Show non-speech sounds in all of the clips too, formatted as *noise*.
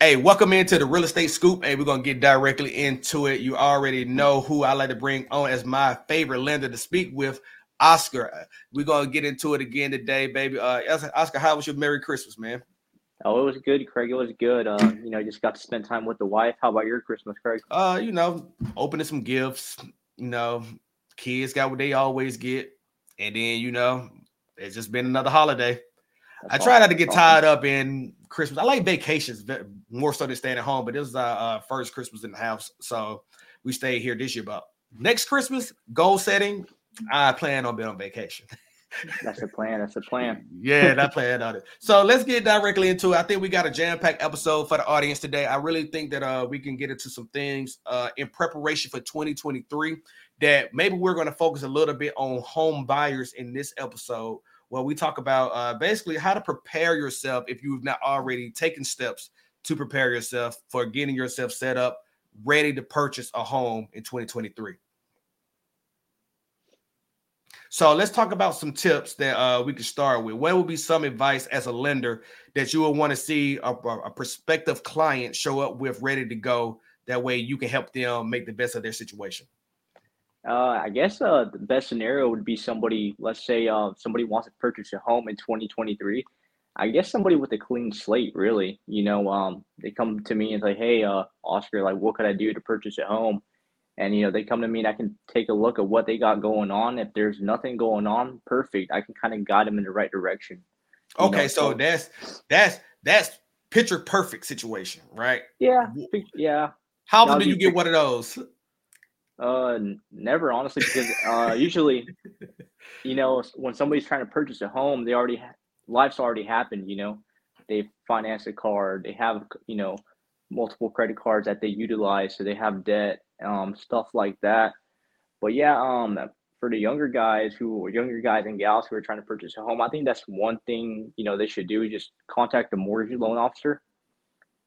Hey, welcome into the real estate scoop. Hey, we're gonna get directly into it. You already know who I like to bring on as my favorite lender to speak with, Oscar. We're gonna get into it again today, baby. Uh, Oscar, how was your Merry Christmas, man? Oh, it was good, Craig. It was good. Uh, you know, just got to spend time with the wife. How about your Christmas, Craig? Uh, you know, opening some gifts. You know, kids got what they always get, and then you know, it's just been another holiday. That's I try not to get tied up in Christmas. I like vacations more so than staying at home, but this is our uh, first Christmas in the house, so we stayed here this year. But next Christmas, goal setting, I plan on being on vacation. *laughs* That's a plan. That's a plan. *laughs* yeah, that plan on it. So let's get directly into it. I think we got a jam-packed episode for the audience today. I really think that uh we can get into some things uh in preparation for 2023 that maybe we're going to focus a little bit on home buyers in this episode well, we talk about uh, basically how to prepare yourself if you've not already taken steps to prepare yourself for getting yourself set up, ready to purchase a home in 2023. So let's talk about some tips that uh, we can start with. What would be some advice as a lender that you would want to see a, a prospective client show up with ready to go? That way you can help them make the best of their situation. Uh, I guess uh, the best scenario would be somebody, let's say uh, somebody wants to purchase a home in 2023. I guess somebody with a clean slate, really. You know, um, they come to me and say, hey, uh, Oscar, like, what could I do to purchase a home? And, you know, they come to me and I can take a look at what they got going on. If there's nothing going on, perfect. I can kind of guide them in the right direction. Okay, know, so, so that's that's that's picture perfect situation, right? Yeah, yeah. How often do you get one of those? Uh, never honestly, because uh, usually, you know, when somebody's trying to purchase a home, they already ha- life's already happened. You know, they finance a car, they have you know multiple credit cards that they utilize, so they have debt, um, stuff like that. But yeah, um, for the younger guys who younger guys and gals who are trying to purchase a home, I think that's one thing you know they should do is just contact the mortgage loan officer.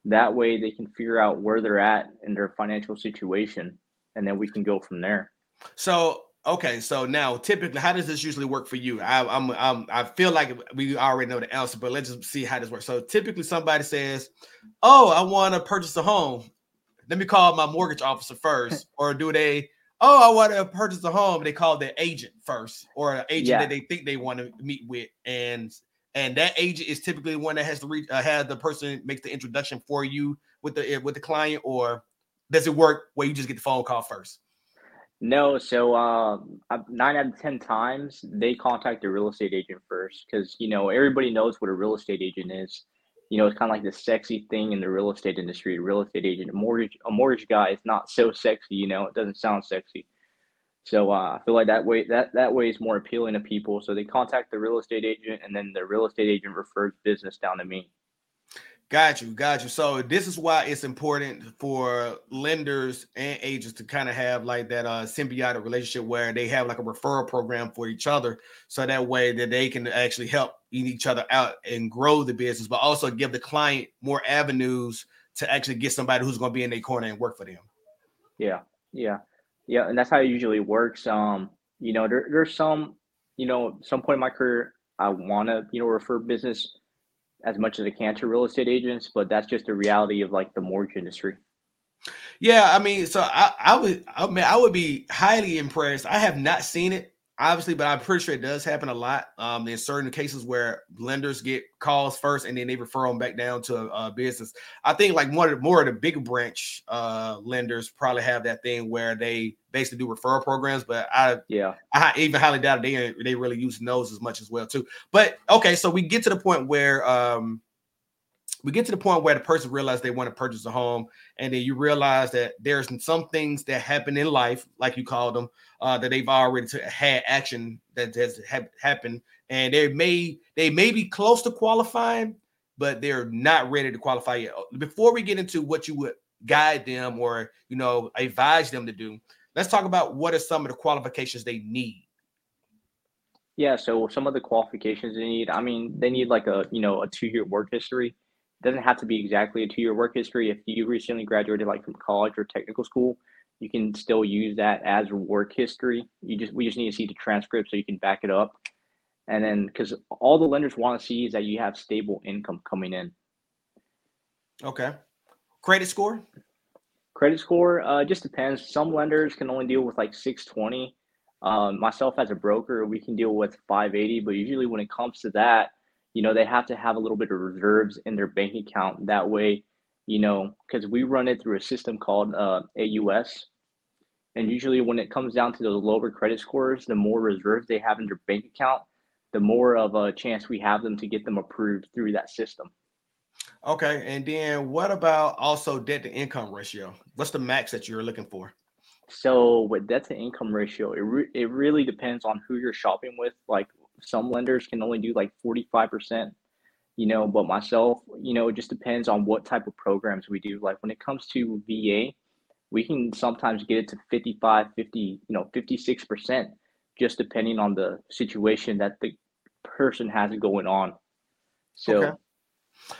That way, they can figure out where they're at in their financial situation and then we can go from there. So okay, so now typically, how does this usually work for you? I, I'm, I'm I feel like we already know the answer, but let's just see how this works. So typically, somebody says, "Oh, I want to purchase a home. Let me call my mortgage officer first, *laughs* or do they?" Oh, I want to purchase a home. They call their agent first, or an agent yeah. that they think they want to meet with, and and that agent is typically one that has to reach, uh, have the person make the introduction for you with the with the client, or does it work where you just get the phone call first? No, so uh, nine out of ten times they contact the real estate agent first because you know everybody knows what a real estate agent is. You know, it's kind of like the sexy thing in the real estate industry. A real estate agent, a mortgage, a mortgage guy is not so sexy. You know, it doesn't sound sexy. So uh, I feel like that way that that way is more appealing to people. So they contact the real estate agent, and then the real estate agent refers business down to me. Got you, got you. So this is why it's important for lenders and agents to kind of have like that uh symbiotic relationship where they have like a referral program for each other, so that way that they can actually help each other out and grow the business, but also give the client more avenues to actually get somebody who's going to be in their corner and work for them. Yeah, yeah, yeah, and that's how it usually works. Um, you know, there, there's some, you know, some point in my career I want to, you know, refer business as much as I can to real estate agents, but that's just the reality of like the mortgage industry. Yeah, I mean, so I, I would, I mean, I would be highly impressed. I have not seen it, obviously, but I'm pretty sure it does happen a lot. Um, in certain cases where lenders get calls first and then they refer them back down to a, a business. I think like one of the, more of the big branch uh, lenders probably have that thing where they basically do referral programs. But I yeah, I even highly doubt they they really use those as much as well too. But okay, so we get to the point where um we get to the point where the person realizes they want to purchase a home, and then you realize that there's some things that happen in life, like you called them, uh, that they've already t- had action that has ha- happened, and they may they may be close to qualifying, but they're not ready to qualify yet. Before we get into what you would guide them or you know advise them to do, let's talk about what are some of the qualifications they need. Yeah, so some of the qualifications they need, I mean, they need like a you know a two year work history doesn't have to be exactly a two-year work history. If you recently graduated like from college or technical school, you can still use that as work history. You just we just need to see the transcript so you can back it up. And then because all the lenders want to see is that you have stable income coming in. Okay. Credit score? Credit score uh, just depends. Some lenders can only deal with like 620. Um, myself as a broker, we can deal with 580, but usually when it comes to that, you know, they have to have a little bit of reserves in their bank account. That way, you know, because we run it through a system called uh, AUS. And usually when it comes down to those lower credit scores, the more reserves they have in their bank account, the more of a chance we have them to get them approved through that system. Okay. And then what about also debt to income ratio? What's the max that you're looking for? So with debt to income ratio, it, re- it really depends on who you're shopping with. Like some lenders can only do like 45%, you know, but myself, you know, it just depends on what type of programs we do. Like when it comes to VA, we can sometimes get it to 55, 50, you know, 56%, just depending on the situation that the person has going on. So okay.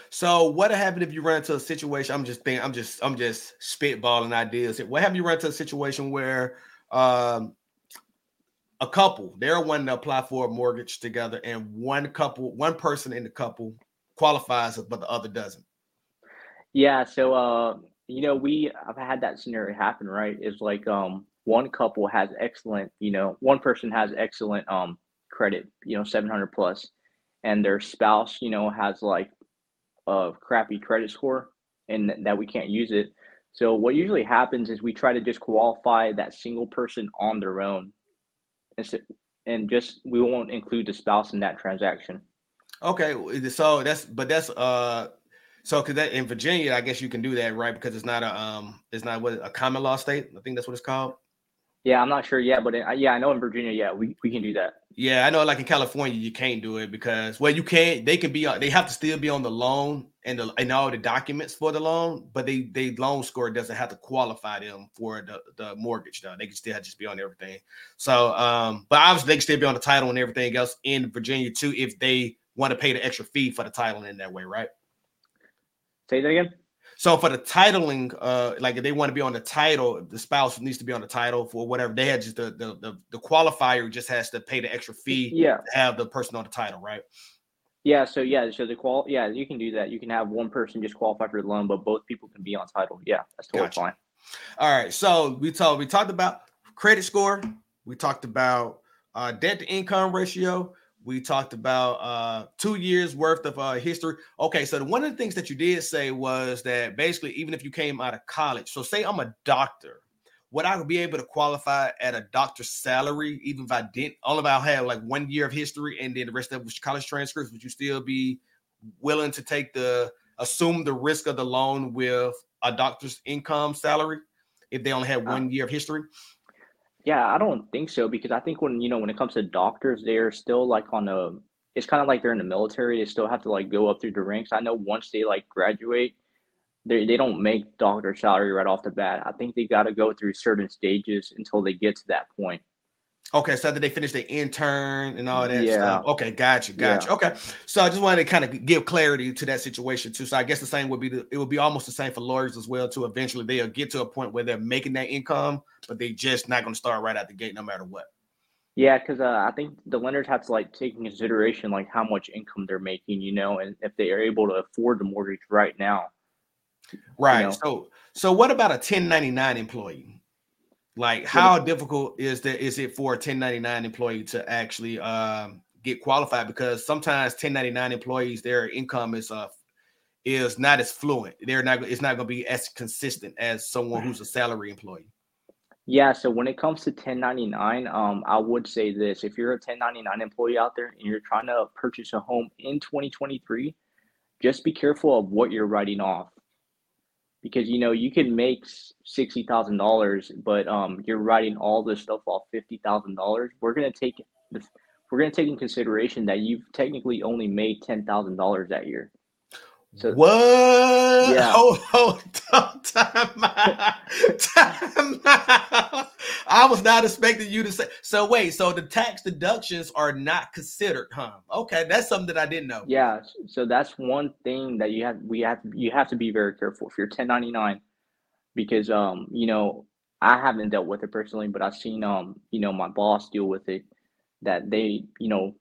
So what happened if you run into a situation? I'm just thinking, I'm just, I'm just spitballing ideas. What have you run into a situation where um, a couple they're wanting to apply for a mortgage together, and one couple, one person in the couple qualifies, but the other doesn't? Yeah. So uh, you know, we I've had that scenario happen. Right? Is like um one couple has excellent, you know, one person has excellent um credit, you know, 700 plus, and their spouse, you know, has like a crappy credit score and that we can't use it. So what usually happens is we try to just qualify that single person on their own, and just we won't include the spouse in that transaction. Okay, so that's but that's uh so because that in Virginia, I guess you can do that, right? Because it's not a um it's not what a common law state. I think that's what it's called. Yeah, I'm not sure yet, but in, uh, yeah, I know in Virginia, yeah, we, we can do that. Yeah, I know. Like in California, you can't do it because well, you can't. They can be. They have to still be on the loan and the, and all the documents for the loan, but they they loan score doesn't have to qualify them for the the mortgage. Though they can still just be on everything. So, um, but obviously they can still be on the title and everything else in Virginia too if they want to pay the extra fee for the title in that way, right? Say that again. So for the titling, uh, like if they want to be on the title, the spouse needs to be on the title for whatever. They had just the the the, the qualifier just has to pay the extra fee yeah. to have the person on the title, right? Yeah, so yeah, so the qual yeah, you can do that. You can have one person just qualify for the loan, but both people can be on title. Yeah, that's totally gotcha. fine. All right. So we talked we talked about credit score, we talked about uh, debt to income ratio, we talked about uh, two years worth of uh, history. Okay, so one of the things that you did say was that basically, even if you came out of college, so say I'm a doctor, would I be able to qualify at a doctor's salary, even if I didn't, all if I had like one year of history and then the rest of it was college transcripts? Would you still be willing to take the assume the risk of the loan with a doctor's income salary if they only had uh one year of history? Yeah, I don't think so because I think when you know when it comes to doctors, they're still like on a. It's kind of like they're in the military. They still have to like go up through the ranks. I know once they like graduate, they they don't make doctor salary right off the bat. I think they got to go through certain stages until they get to that point. Okay, so that they finish the intern and all that yeah. stuff. Okay, gotcha, gotcha. Yeah. Okay, so I just wanted to kind of give clarity to that situation too. So I guess the same would be the, it would be almost the same for lawyers as well. Too eventually they'll get to a point where they're making that income, but they just not going to start right out the gate no matter what. Yeah, because uh, I think the lenders have to like take in consideration like how much income they're making, you know, and if they are able to afford the mortgage right now. Right. You know? So so what about a 1099 employee? Like, how difficult is that? Is it for a 1099 employee to actually um, get qualified? Because sometimes 1099 employees, their income is uh is not as fluent. They're not. It's not going to be as consistent as someone who's a salary employee. Yeah. So when it comes to 1099, um, I would say this: if you're a 1099 employee out there and you're trying to purchase a home in 2023, just be careful of what you're writing off because you know you can make sixty thousand dollars, but um, you're writing all this stuff off fifty thousand dollars. We're gonna take we're gonna take in consideration that you've technically only made ten thousand dollars that year. So what? Yeah. Hold, hold *laughs* on, time out. Time out. I was not expecting you to say. So wait, so the tax deductions are not considered, huh? Okay, that's something that I didn't know. Yeah, so that's one thing that you have. We have you have to be very careful if you're 1099, because um you know I haven't dealt with it personally, but I've seen um you know my boss deal with it. That they you know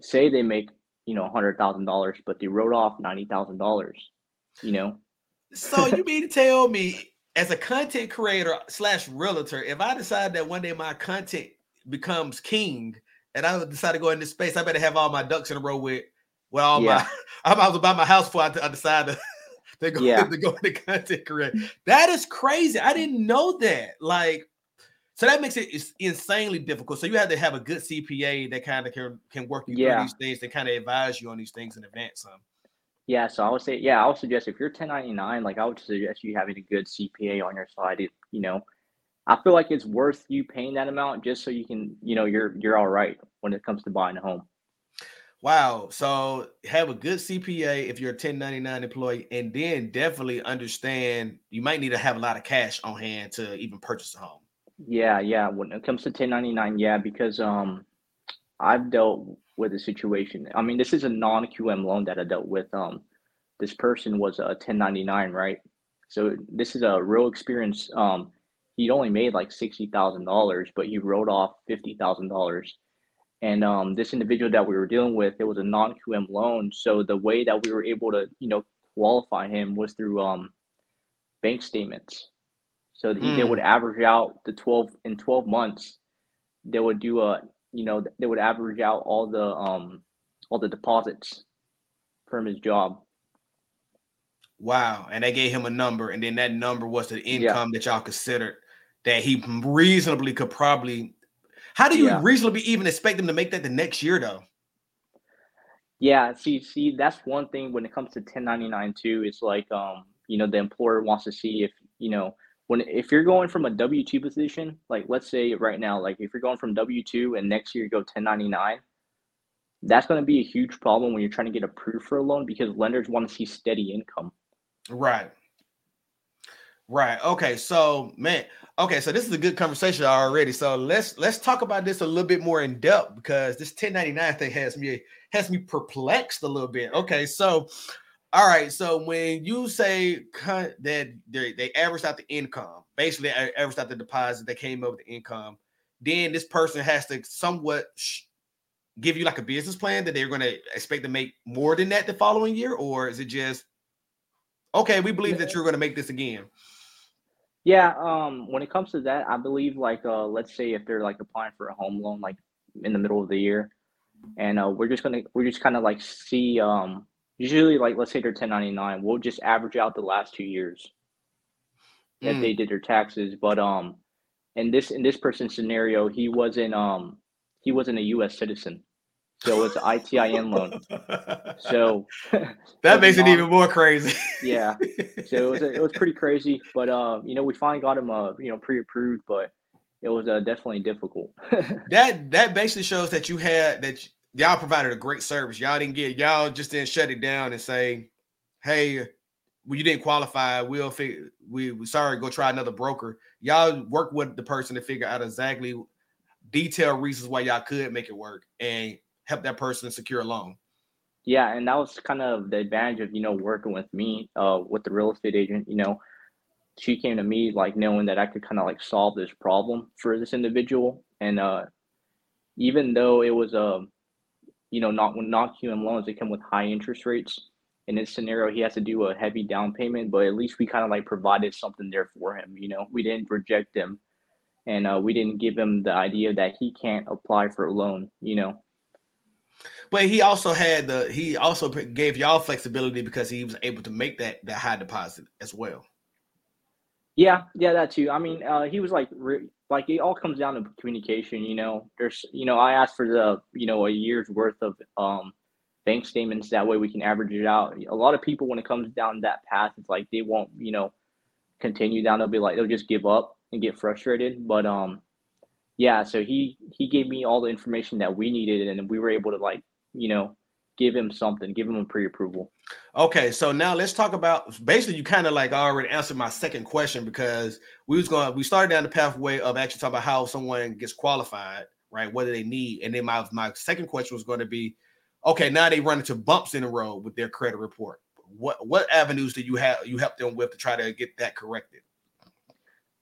say they make you know hundred thousand dollars, but they wrote off ninety thousand dollars. You know, So you mean to tell me, as a content creator slash realtor, if I decide that one day my content becomes king and I decide to go into space, I better have all my ducks in a row with with all yeah. my *laughs* I'm about to buy my house before I decide to, *laughs* to go yeah. *laughs* to go into content creator. That is crazy. I didn't know that. Like so that makes it insanely difficult. So you have to have a good CPA that kind of can, can work you yeah. through these things to kind of advise you on these things in advance. Um. Yeah, so I would say, yeah, I would suggest if you're 1099, like I would suggest you having a good CPA on your side. It, you know, I feel like it's worth you paying that amount just so you can, you know, you're you're all right when it comes to buying a home. Wow. So have a good CPA if you're a 1099 employee, and then definitely understand you might need to have a lot of cash on hand to even purchase a home. Yeah, yeah. When it comes to 1099, yeah, because um, I've dealt with a situation. I mean, this is a non-QM loan that I dealt with. Um, this person was a 1099, right? So this is a real experience. Um, he'd only made like sixty thousand dollars, but he wrote off fifty thousand dollars. And um, this individual that we were dealing with, it was a non-QM loan. So the way that we were able to, you know, qualify him was through um, bank statements. So mm. they would average out the 12 in 12 months. They would do a, you know, they would average out all the um all the deposits from his job. Wow. And they gave him a number, and then that number was the income yeah. that y'all considered that he reasonably could probably. How do you yeah. reasonably even expect him to make that the next year though? Yeah, see, see, that's one thing when it comes to 1099 too. It's like um, you know, the employer wants to see if, you know, when if you're going from a W two position, like let's say right now, like if you're going from W two and next year you go 1099, that's going to be a huge problem when you're trying to get approved for a loan because lenders want to see steady income. Right. Right. Okay. So, man. Okay. So this is a good conversation already. So let's let's talk about this a little bit more in depth because this 1099 thing has me has me perplexed a little bit. Okay. So all right. So when you say that they, they averaged out the income, basically averaged out the deposit, they came up with the income, then this person has to somewhat sh- give you like a business plan that they're going to expect to make more than that the following year, or is it just okay? We believe that you're going to make this again. Yeah. Um. When it comes to that, I believe like uh, let's say if they're like applying for a home loan like in the middle of the year, and uh, we're just gonna we're just kind of like see um usually like let's say they're 1099 we'll just average out the last two years that mm. they did their taxes but um in this in this person's scenario he wasn't um he wasn't a us citizen. So it's an itin loan. So *laughs* that makes it even more crazy. Yeah. So it was, it was pretty *laughs* crazy but uh you know we finally got him uh you know pre-approved but it was uh, definitely difficult. *laughs* That that basically shows that you had that y'all provided a great service. Y'all didn't get y'all just didn't shut it down and say, "Hey, well, you didn't qualify. We'll figure. We we sorry. Go try another broker." Y'all work with the person to figure out exactly detailed reasons why y'all could make it work and help that person secure a loan. Yeah, and that was kind of the advantage of you know working with me, uh, with the real estate agent. You know, she came to me like knowing that I could kind of like solve this problem for this individual, and uh, even though it was a um, you know, not when not QM loans, they come with high interest rates. In this scenario, he has to do a heavy down payment, but at least we kind of like provided something there for him. You know, we didn't reject him, and uh, we didn't give him the idea that he can't apply for a loan. You know, but he also had the he also gave y'all flexibility because he was able to make that that high deposit as well. Yeah, yeah, that too. I mean, uh, he was like re- like it all comes down to communication you know? There's you know i asked for the you know a year's worth of um bank statements. That way we can average it out. A lot of people when it comes down that path it's like they won't you know continue down. They'll be like they'll just give up and get frustrated. But um yeah so he he gave me all the information that we needed and we were able to like you know give him something, give him a pre-approval. Okay, so now let's talk about basically you kind of like already answered my second question because we was going we started down the pathway of actually talking about how someone gets qualified, right? What do they need? And then my my second question was going to be, okay, now they run into bumps in the road with their credit report. What what avenues do you have you help them with to try to get that corrected?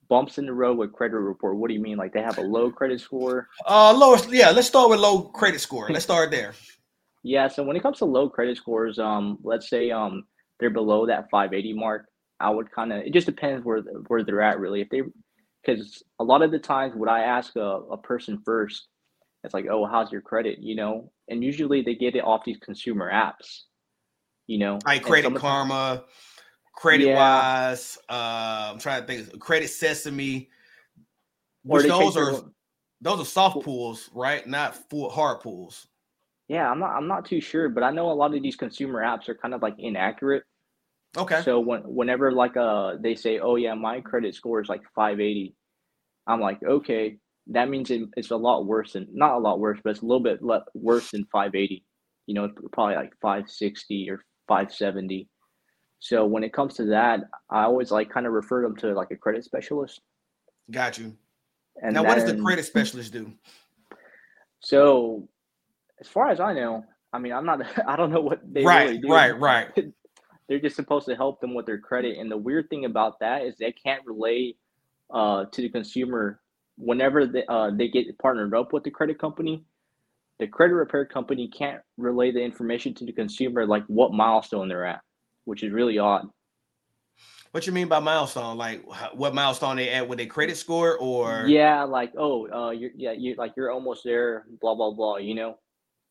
Bumps in the road with credit report. What do you mean? Like they have a low credit score? Uh, lowest. Yeah, let's start with low credit score. Let's start there. Yeah, so when it comes to low credit scores, um, let's say um they're below that 580 mark, I would kind of. It just depends where where they're at really. If they, because a lot of the times, what I ask a, a person first, it's like, oh, how's your credit? You know, and usually they get it off these consumer apps. You know, like Credit Karma, Credit yeah. Wise. Uh, I'm trying to think. Credit Sesame. Which those are those are soft pools, right? Not full hard pools. Yeah, I'm not. I'm not too sure, but I know a lot of these consumer apps are kind of like inaccurate. Okay. So when whenever like uh they say, oh yeah, my credit score is like 580, I'm like, okay, that means it, it's a lot worse than not a lot worse, but it's a little bit le- worse than 580. You know, probably like 560 or 570. So when it comes to that, I always like kind of refer them to like a credit specialist. Got you. And now, then, what does the credit specialist do? So, as far as I know, I mean, I'm not. *laughs* I don't know what they right, really do. Right, right, right. *laughs* They're just supposed to help them with their credit, and the weird thing about that is they can't relay uh, to the consumer whenever they, uh, they get partnered up with the credit company. The credit repair company can't relay the information to the consumer, like what milestone they're at, which is really odd. What you mean by milestone? Like what milestone they at with a credit score or? Yeah, like oh, uh, you're yeah, you like you're almost there. Blah blah blah. You know.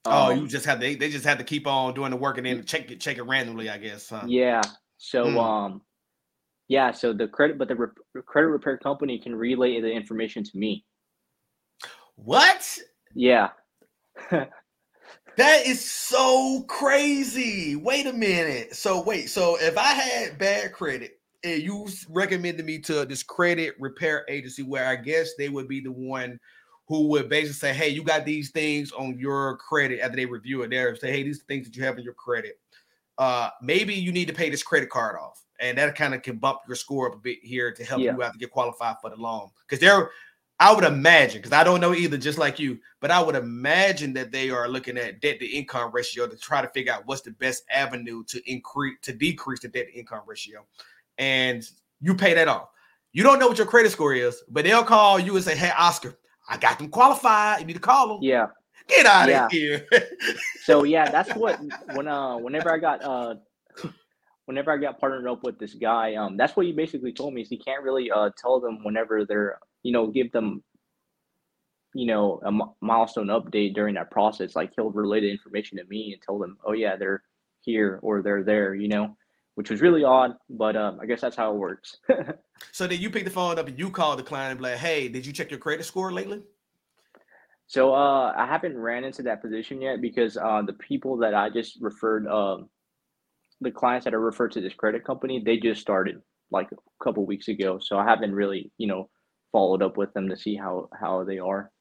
Oh, you um, just have to. They just have to keep on doing the work and then check it, check it randomly. I guess. Huh? Yeah. So hmm. um, yeah. So the credit, but the re- credit repair company can relay the information to me. What? Yeah. That is so crazy. Wait a minute. So wait, so if I had bad credit and you recommended me to this credit repair agency where I guess they would be the one who would basically say, Hey, you got these things on your credit after they review it there, say, Hey, these things that you have in your credit. Uh, maybe you need to pay this credit card off, and that kind of can bump your score up a bit here to help yeah. you out to get qualified for the loan. Because they're I would imagine, because I don't know either, just like you, but I would imagine that they are looking at debt to income ratio to try to figure out what's the best avenue to increase to decrease the debt to income ratio and you pay that off. You don't know what your credit score is, but they'll call you and say, "Hey, Oscar, I got them qualified. You need to call them." Yeah. Get out yeah. of here. so *laughs* yeah, that's what when uh whenever I got uh *laughs* whenever I got partnered up with this guy, um that's what he basically told me is he can't really uh tell them whenever they're you know give them you know a m- milestone update during that process. Like he'll relay the information to me and tell them, oh yeah, they're here or they're there. You know which was really odd, but um, I guess that's how it works. *laughs* so then you pick the phone up and you call the client and be like, "Hey, did you check your credit score lately?" So uh, I haven't ran into that position yet because uh, the people that I just referred, um, the clients that I referred to this credit company, they just started like a couple weeks ago. So I haven't really, you know, followed up with them to see how how they are.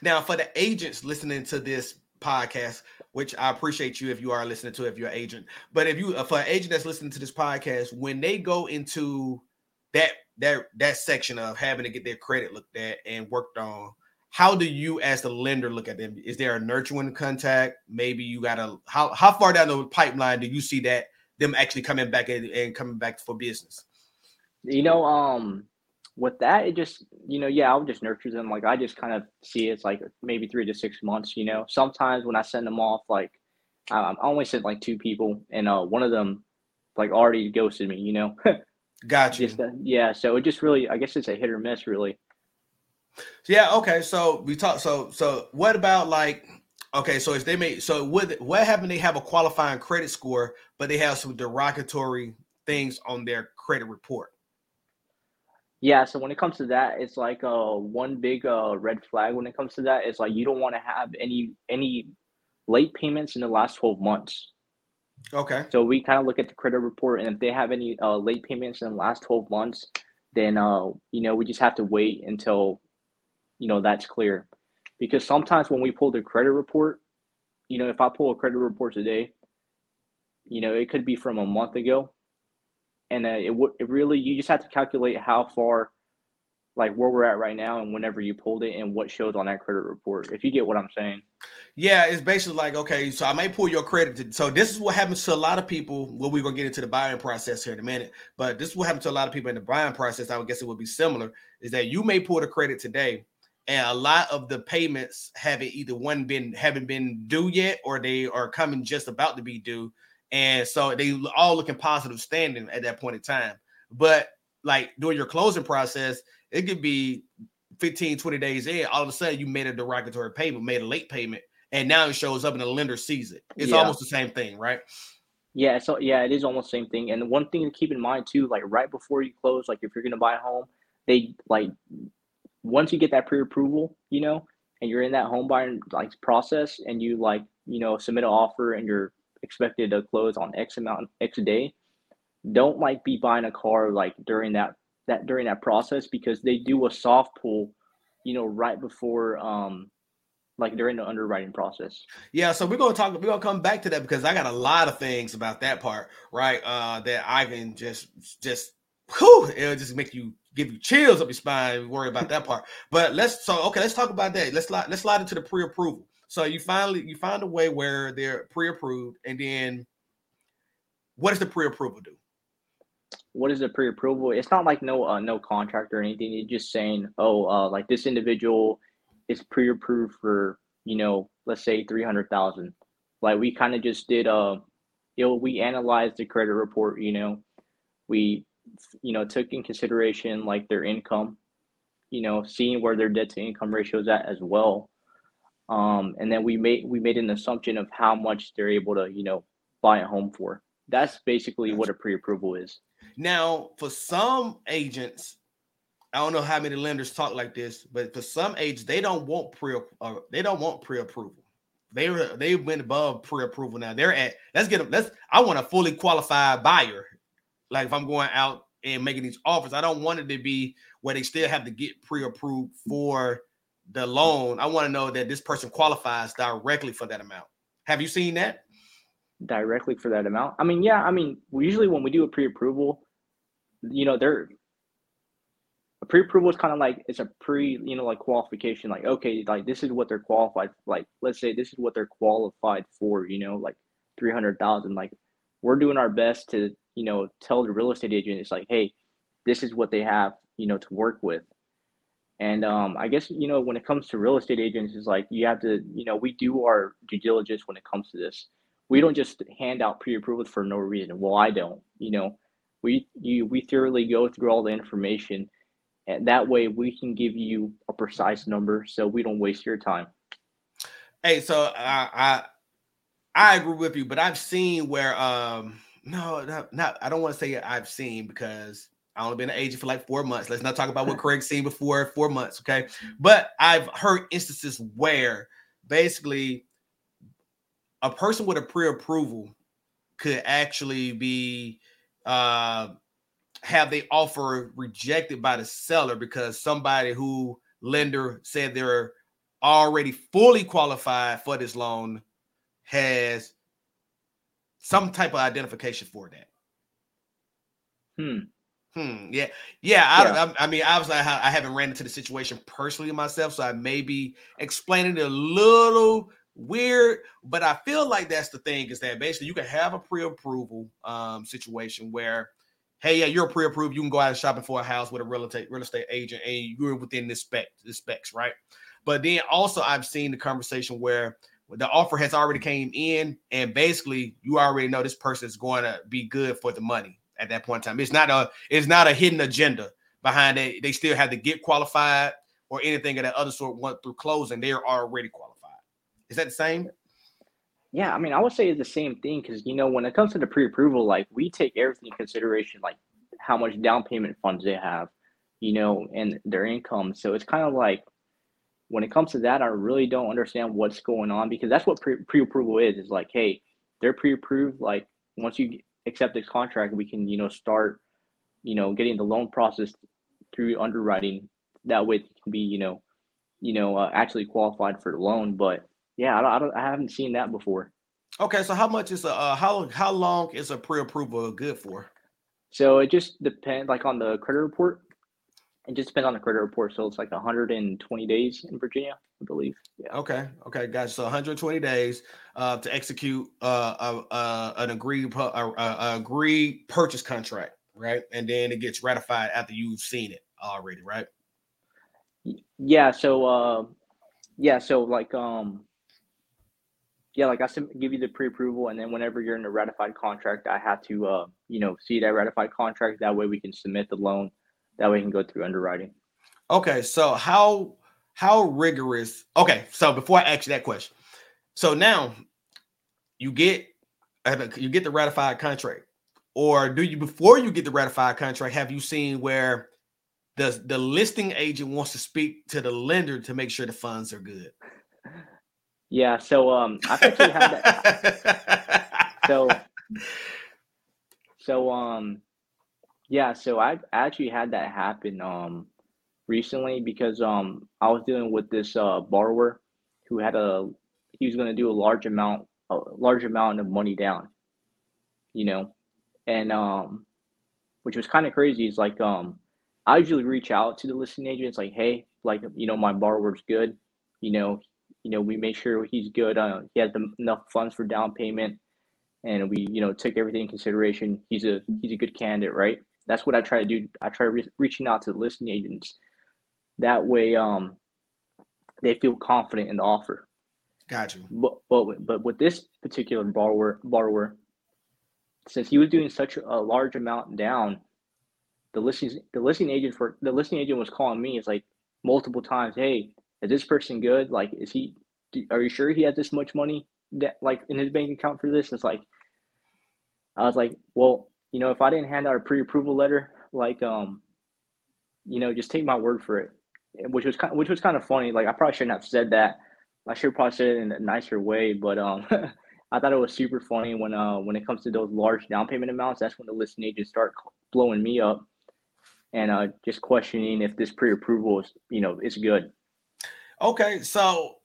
Now, for the agents listening to this podcast, which I appreciate you if you are listening to if you're agent. But if you uh, for an agent that's listening to this podcast, when they go into that that that section of having to get their credit looked at and worked on, how do you as the lender look at them? Is there a nurturing contact? Maybe you got to how how far down the pipeline do you see that them actually coming back and, and coming back for business? You know, um, with that, it just you know, yeah, I would just nurture them. Like I just kind of see it's like maybe three to six months. You know, sometimes when I send them off, like I, I only sent like two people, and uh, one of them like already ghosted me. You know. *laughs* Got you. Just, uh, yeah, so it just really, I guess it's a hit or miss, really. Yeah. Okay. So we talk. So so what about like? Okay. So if they may, so what what happened? They have a qualifying credit score, but they have some derogatory things on their credit report. Yeah, so when it comes to that, it's like uh one big uh red flag when it comes to that is like you don't want to have any any late payments in the last 12 months. Okay. So we kind of look at the credit report and if they have any uh late payments in the last 12 months, then uh you know, we just have to wait until you know that's clear. Because sometimes when we pull the credit report, you know, if I pull a credit report today, you know, it could be from a month ago and uh, it would it really you just have to calculate how far like where we're at right now and whenever you pulled it and what shows on that credit report if you get what i'm saying. Yeah it's basically like okay so i may pull your credit to, so this is what happens to a lot of people well we're going to get into the buying process here in a minute but this is what happens to a lot of people in the buying process i would guess it would be similar is that you may pull the credit today and a lot of the payments haven't either one been haven't been due yet or they are coming just about to be due and so they all looking positive standing at that point in time. But like during your closing process, it could be 15, 20 days in. All of a sudden, you made a derogatory payment, made a late payment, and now it shows up and the lender sees it. It's yeah. almost the same thing, right? Yeah, so yeah, it is almost the same thing. And one thing to keep in mind too, like right before you close, like if you're gonna buy a home, they like once you get that pre-approval, you know, and you're in that home buying like process and you like, you know, submit an offer and you're expected to close on X amount X day, don't like be buying a car like during that that during that process because they do a soft pull, you know, right before um like during the underwriting process. Yeah, so we're gonna talk. We're gonna come back to that because I got a lot of things about that part, right? Uh, that I can just just whew, it'll just make you give you chills up your spine. Worry about that part. But let's so okay. Let's talk about that. Let's let's slide into the pre-approval. So you finally you find a way where they're pre-approved, and then what does the pre-approval do? What is the pre-approval? It's not like no uh, no contract or anything. You're just saying, oh, uh, like this individual is pre-approved for you know let's say 300,000 like we kind of just did uh you know we analyzed the credit report you know we you know took in consideration like their income you know seeing where their debt to income ratio is at as well um and then we made we made an assumption of how much they're able to you know buy a home for that's basically what a pre-approval is now for some agents I don't know how many lenders talk like this, but for some agents, they don't want pre uh, they don't want pre-approval. They they went above pre-approval now. They're at let's get them. Let's I want a fully qualified buyer. Like if I'm going out and making these offers, I don't want it to be where they still have to get pre-approved for the loan. I want to know that this person qualifies directly for that amount. Have you seen that? Directly for that amount? I mean, yeah. I mean, usually when we do a pre-approval, you know, they're a pre-approval is kind of like it's a pre you know like qualification like okay like this is what they're qualified like let's say this is what they're qualified for you know like 300000 like we're doing our best to you know tell the real estate agent it's like hey this is what they have you know to work with and um, i guess you know when it comes to real estate agents is like you have to you know we do our due diligence when it comes to this. We don't just hand out pre-approvals for no reason. Well i don't you know. We you we thoroughly go through all the information and that way we can give you a precise number so we don't waste your time. Hey so i i, agree with you but i've seen where um no not, not i don't want to say i've seen because I only been an agent for like four months. Let's not talk about what Craig's seen before four months, okay? But I've heard instances where basically a person with a pre-approval could actually be uh, have they offer rejected by the seller because somebody who lender said they're already fully qualified for this loan has some type of identification for that. Hmm. Hmm. Yeah. Yeah. I, yeah. I, I mean, obviously, I, I haven't ran into the situation personally myself, so I may be explaining it a little weird, but I feel like that's the thing is that basically you can have a pre-approval um, situation where hey, yeah, you're pre-approved. You can go out and shopping for a house with a real estate real estate agent, and you're within the spec the specs, right? But then also I've seen the conversation where the offer has already came in, and basically you already know this person is going to be good for the money at that point in time. It's not a it's not a hidden agenda behind it. They still have to get qualified or anything of that other sort went through closing. They are already qualified. Is that the same? Yeah, I mean, I would say it's the same thing because you know when it comes to the pre-approval, like we take everything in consideration, like how much down payment funds they have, you know, and their income. So it's kind of like when it comes to that, I really don't understand what's going on because that's what pre- pre-approval is. Is like, hey, they're pre-approved. Like once you accept this contract, we can you know start, you know, getting the loan process through underwriting. That way, it can be you know, you know, uh, actually qualified for the loan, but yeah, I don't, I don't, I haven't seen that before. Okay, so how much is a uh, how how long is a pre-approval good for? So it just depends, like on the credit report. It just depends on the credit report. So it's like 120 days in Virginia, I believe. Yeah. Okay. Okay, guys. So 120 days uh, to execute uh, an agreed uh, agreed purchase contract, right? And then it gets ratified after you've seen it already, right? Yeah. So uh, yeah. So like um yeah, like I give you the pre-approval, and then whenever you're in a ratified contract, I have to, uh, you know, see that ratified contract. That way, we can submit the loan. That way, we can go through underwriting. Okay, so how how rigorous? Okay, so before I ask you that question, so now you get you get the ratified contract, or do you before you get the ratified contract? Have you seen where the the listing agent wants to speak to the lender to make sure the funds are good? Yeah, so um, I've actually had that. *laughs* so, so um, yeah, so I've actually had that happen um recently because um I was dealing with this uh borrower who had a he was going to do a large amount a large amount of money down, you know, and um, which was kind of crazy. Is like um, I usually reach out to the listing agents like, hey, like you know, my borrower's good, you know, you know, we make sure he's good. Uh, he has the, enough funds for down payment, and we, you know, took everything in consideration. He's a he's a good candidate, right? That's what I try to do. I try re- reaching out to the listing agents. That way, um, they feel confident in the offer. Got you. But but but with this particular borrower borrower, since he was doing such a large amount down, the listing the listing agent for the listing agent was calling me. It's like multiple times. Hey, is this person good? Like, is he? Are you sure he has this much money that like in his bank account for this? It's like, I was like, well, you know, if I didn't hand out a pre-approval letter, like, um, you know, just take my word for it, which was kind, which was kind of funny. Like, I probably shouldn't have said that. I should probably said it in a nicer way, but um, *laughs* I thought it was super funny when uh when it comes to those large down payment amounts. That's when the listing agents start blowing me up and uh just questioning if this pre-approval is you know is good. Okay, so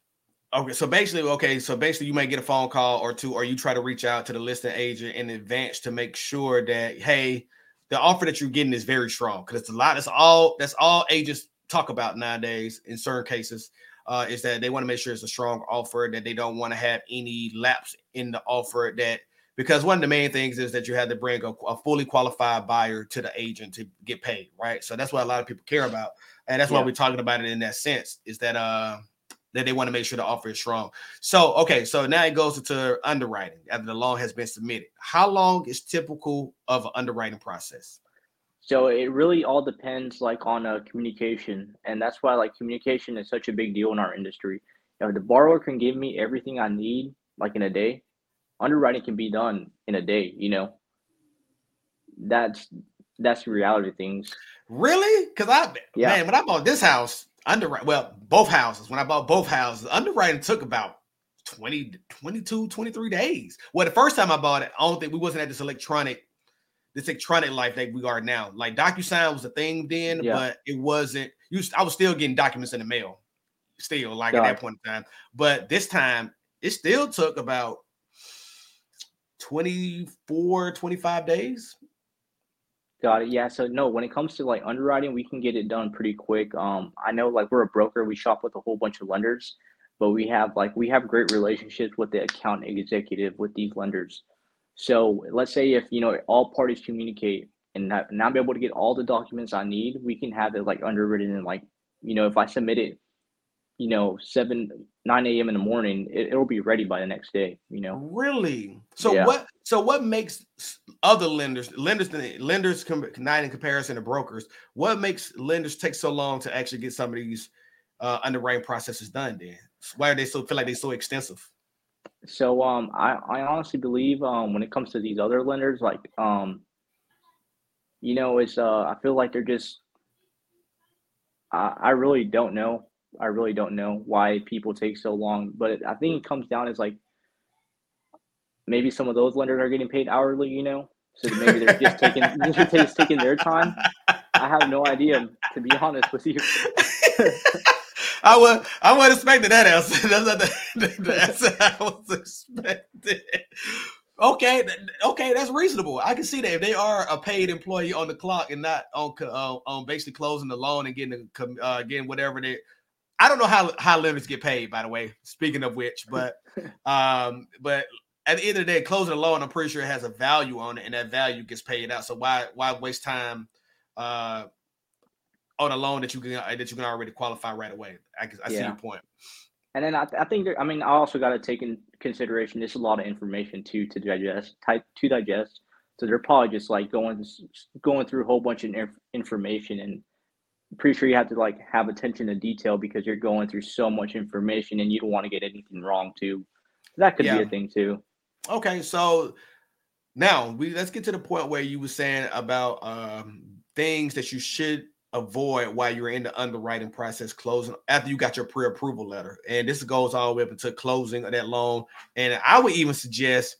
okay, so basically, okay, so basically, you may get a phone call or two, or you try to reach out to the listing agent in advance to make sure that hey, the offer that you're getting is very strong because it's a lot. That's all. That's all agents talk about nowadays in certain cases. Uh, is that they want to make sure it's a strong offer that they don't want to have any lapse in the offer that because one of the main things is that you have to bring a, a, fully qualified buyer to the agent to get paid, right? So that's what a lot of people care about and that's yeah. why we're talking about it in that sense is that uh that they want to make sure the offer is strong. So okay, so now it goes into underwriting after the loan has been submitted. How long is typical of an underwriting process? So it really all depends like on a uh, communication, and that's why like communication is such a big deal in our industry. If the borrower can give me everything I need like in a day, underwriting can be done in a day. You know, that's that's the reality of things. Really? Because I yeah. man, when I bought this house, underwrite well, both houses, when I bought both houses, underwriting took about 20, 22, 23 days. Well, the first time I bought it, I don't think we wasn't at this electronic, this electronic life that we are now. Like DocuSign was a thing then, yeah. but it wasn't. You, I was still getting documents in the mail, still like at that point in time. But this time, it still took about 24, 25 days. Got it. Yeah. So no, when it comes to like underwriting, we can get it done pretty quick. Um, I know like we're a broker, we shop with a whole bunch of lenders, but we have like we have great relationships with the account executive with these lenders. So let's say if you know all parties communicate and not, not be able to get all the documents I need, we can have it like underwritten and like you know if I submit it you know, seven, nine a.m. in the morning, it, will be ready by the next day. You know, really. So yeah. what? So what makes other lenders, lenders, lenders, not in comparison to brokers, what makes lenders take so long to actually get some of these uh, underwriting processes done? Then why are they so feel like they're so extensive? So um, I I honestly believe um when it comes to these other lenders, like um, you know, it's uh I feel like they're just I, I really don't know I really don't know why people take so long, but I think it comes down as like maybe some of those lenders are getting paid hourly, you know, so maybe they're just taking *laughs* they're just taking their time. I have no idea, to be honest with you. *laughs* I would I would expected that answer. *laughs* That's not the, the answer I was expecting. Okay, okay, that's reasonable. I can see that if they are a paid employee on the clock and not on uh, on basically closing the loan and getting uh, getting whatever they I don't know how how lenders get paid, by the way. Speaking of which, but *laughs* um, but at the end of the day, closing a loan, I'm pretty sure it has a value on it, and that value gets paid out. So why why waste time uh on a loan that you can that you can already qualify right away? I, I yeah. see your point. And then I, I think there, I mean I also got to take in consideration. There's a lot of information too to digest, type to digest. So they're probably just like going going through a whole bunch of inf- information, and pretty sure you have to like have attention to detail because you're going through so much information, and you don't want to get anything wrong too. That could yeah. be a thing too. Okay, so now we let's get to the point where you were saying about um, things that you should avoid while you're in the underwriting process closing after you got your pre-approval letter and this goes all the way up until closing of that loan and i would even suggest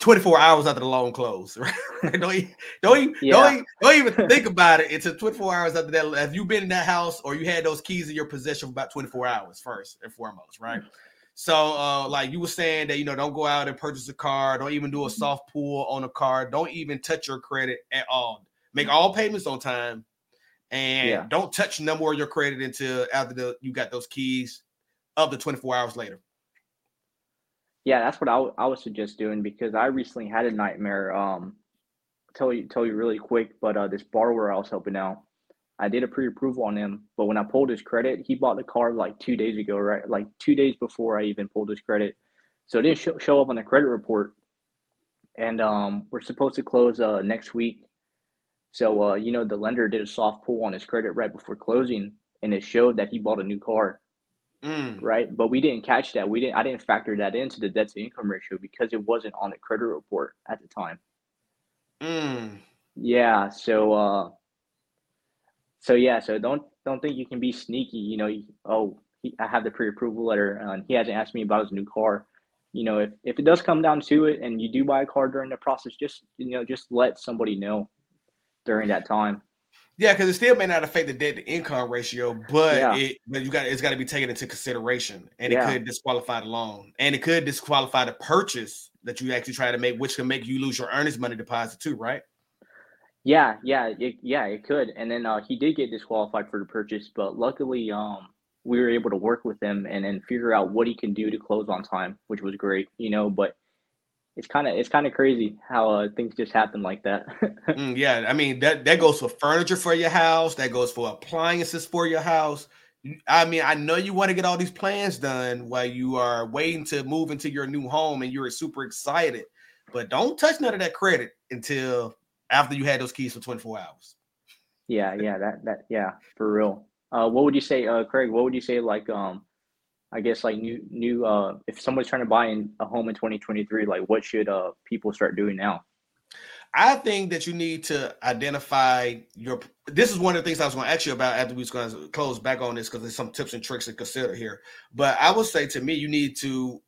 24 hours after the loan closed *laughs* right don't even, don't, even, yeah. don't, even, don't even think about it until 24 hours after that have you been in that house or you had those keys in your possession for about 24 hours first and foremost right so uh like you were saying that you know don't go out and purchase a car don't even do a mm-hmm. soft pull on a car don't even touch your credit at all make all payments on time and yeah. don't touch no more of your credit until after the you got those keys of the 24 hours later. Yeah, that's what I, w- I would suggest doing because I recently had a nightmare. Um, tell you tell you really quick, but uh, this borrower I was helping out, I did a pre-approval on him, but when I pulled his credit, he bought the car like two days ago, right? Like two days before I even pulled his credit, so it didn't show, show up on the credit report. And um, we're supposed to close uh next week, so, uh, you know, the lender did a soft pull on his credit right before closing, and it showed that he bought a new car. Mm. Right, but we didn't catch that. We didn't. I didn't factor that into the debt to income ratio because it wasn't on the credit report at the time. Mm. Yeah. So, uh, so yeah. So don't don't think you can be sneaky. You know. You, oh, he, I have the pre-approval letter, and he hasn't asked me about his new car. You know, if if it does come down to it, and you do buy a car during the process, just you know, just let somebody know during that time. Yeah, because it still may not affect the debt to income ratio, but yeah. it but you got it's got to be taken into consideration, and yeah. it could disqualify the loan, and it could disqualify the purchase that you actually try to make, which can make you lose your earnest money deposit too, right? Yeah, yeah, it, yeah, it could. And then uh, he did get disqualified for the purchase, but luckily, um, we were able to work with him and then figure out what he can do to close on time, which was great, you know. But it's kind of it's kind of crazy how uh, things just happen like that. *laughs* mm, yeah, I mean that that goes for furniture for your house. That goes for appliances for your house. I mean, I know you want to get all these plans done while you are waiting to move into your new home and you're super excited, but don't touch none of that credit until after you had those keys for 24 hours. Yeah, yeah, that that yeah, for real. Uh, what would you say, uh, Craig? What would you say, like, um, I guess like new new uh if someone's trying to buy in a home in 2023, like what should uh people start doing now? I think that you need to identify your. This is one of the things I was going to ask you about after we was going to close back on this because there's some tips and tricks to consider here. But I would say to me, you need to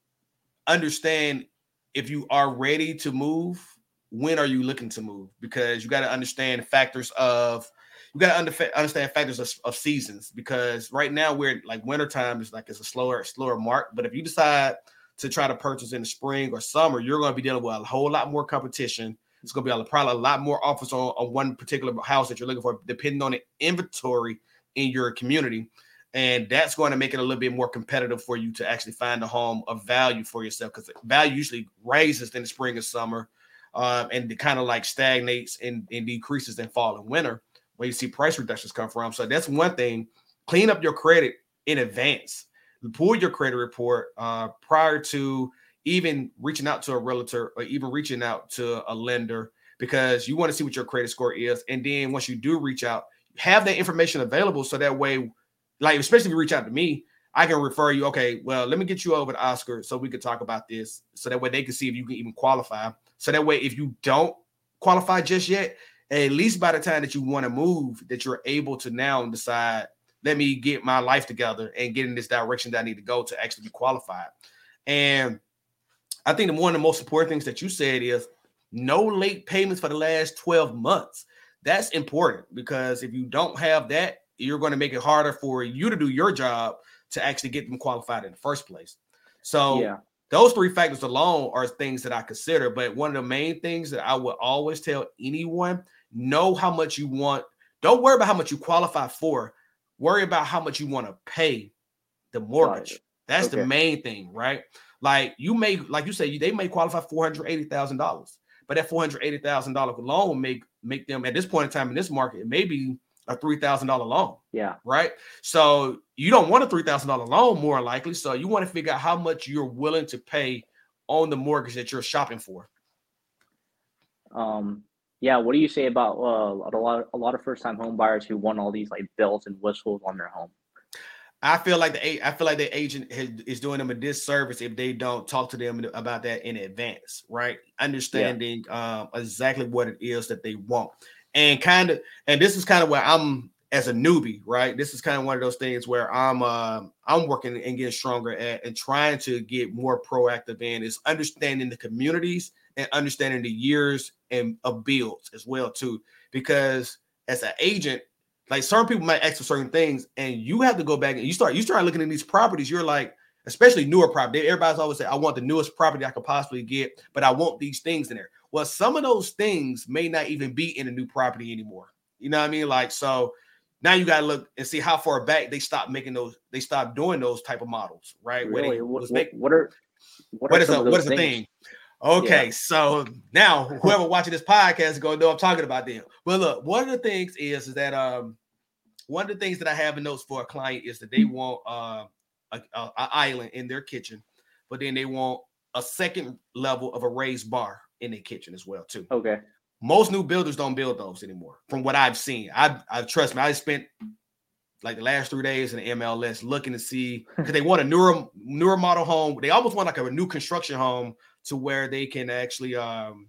understand if you are ready to move. When are you looking to move? Because you got to understand factors of you got to understand factors of, of, seasons because right now we're like wintertime is like it's a slower slower mark. But if you decide to try to purchase in the spring or summer, you're going to be dealing with a whole lot more competition. It's going to be a, probably a lot more offers on, on one particular house that you're looking for, depending on the inventory in your community. And that's going to make it a little bit more competitive for you to actually find a home of value for yourself because value usually raises in the spring and summer um, and it kind of like stagnates and, and decreases in fall and winter where you see price reductions come from. So that's one thing. Clean up your credit in advance. Pull your credit report uh, prior to even reaching out to a realtor or even reaching out to a lender because you want to see what your credit score is. And then once you do reach out, have that information available so that way, like especially if you reach out to me, I can refer you. Okay, well, let me get you over to Oscar so we could talk about this. So that way they can see if you can even qualify. So that way, if you don't qualify just yet, at least by the time that you want to move, that you're able to now decide, let me get my life together and get in this direction that I need to go to actually be qualified. And I think one of the most important things that you said is no late payments for the last 12 months. That's important because if you don't have that, you're going to make it harder for you to do your job to actually get them qualified in the first place. So yeah. those three factors alone are things that I consider. But one of the main things that I would always tell anyone know how much you want. Don't worry about how much you qualify for. Worry about how much you want to pay the mortgage. That's okay. the main thing, right? Like you may, like you say, they may qualify four hundred eighty thousand dollars, but that four hundred eighty thousand dollar loan will make make them at this point in time in this market, maybe a three thousand dollar loan. Yeah. Right. So you don't want a three thousand dollar loan, more likely. So you want to figure out how much you're willing to pay on the mortgage that you're shopping for. Um. Yeah. What do you say about uh, a lot a lot of first time home buyers who want all these like bells and whistles on their home? I feel like the I feel like the agent is doing them a disservice if they don't talk to them about that in advance, right? Understanding yeah. um, exactly what it is that they want, and kind of, and this is kind of where I'm as a newbie, right? This is kind of one of those things where I'm uh, I'm working and getting stronger at and trying to get more proactive in is understanding the communities and understanding the years and of builds as well too, because as an agent like certain people might ask for certain things, and you have to go back and you start you start looking at these properties. You're like, especially newer property. Everybody's always say, I want the newest property I could possibly get, but I want these things in there. Well, some of those things may not even be in a new property anymore. You know what I mean? Like, so now you gotta look and see how far back they stopped making those, they stopped doing those type of models, right? Really? What, make, what, are what, what is a, what is the thing? Okay, yeah. so now whoever watching this podcast is gonna know I'm talking about them. But look, one of the things is, is that um one of the things that I have in notes for a client is that they want uh, a, a, a island in their kitchen, but then they want a second level of a raised bar in their kitchen as well too. Okay. Most new builders don't build those anymore, from what I've seen. I, I trust me. I spent like the last three days in the MLS looking to see because they want a newer newer model home. They almost want like a new construction home to where they can actually um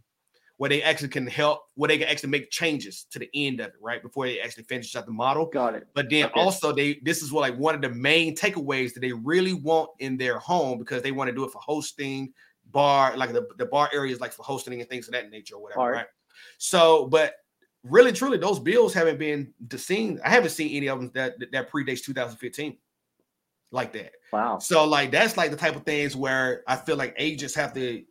where they actually can help, where they can actually make changes to the end of it, right? Before they actually finish out the model. Got it. But then okay. also they this is what like one of the main takeaways that they really want in their home because they want to do it for hosting, bar, like the, the bar areas like for hosting and things of that nature or whatever, right? So, but really truly those bills haven't been seen. I haven't seen any of them that that predates 2015 like that. Wow. So like that's like the type of things where I feel like agents have to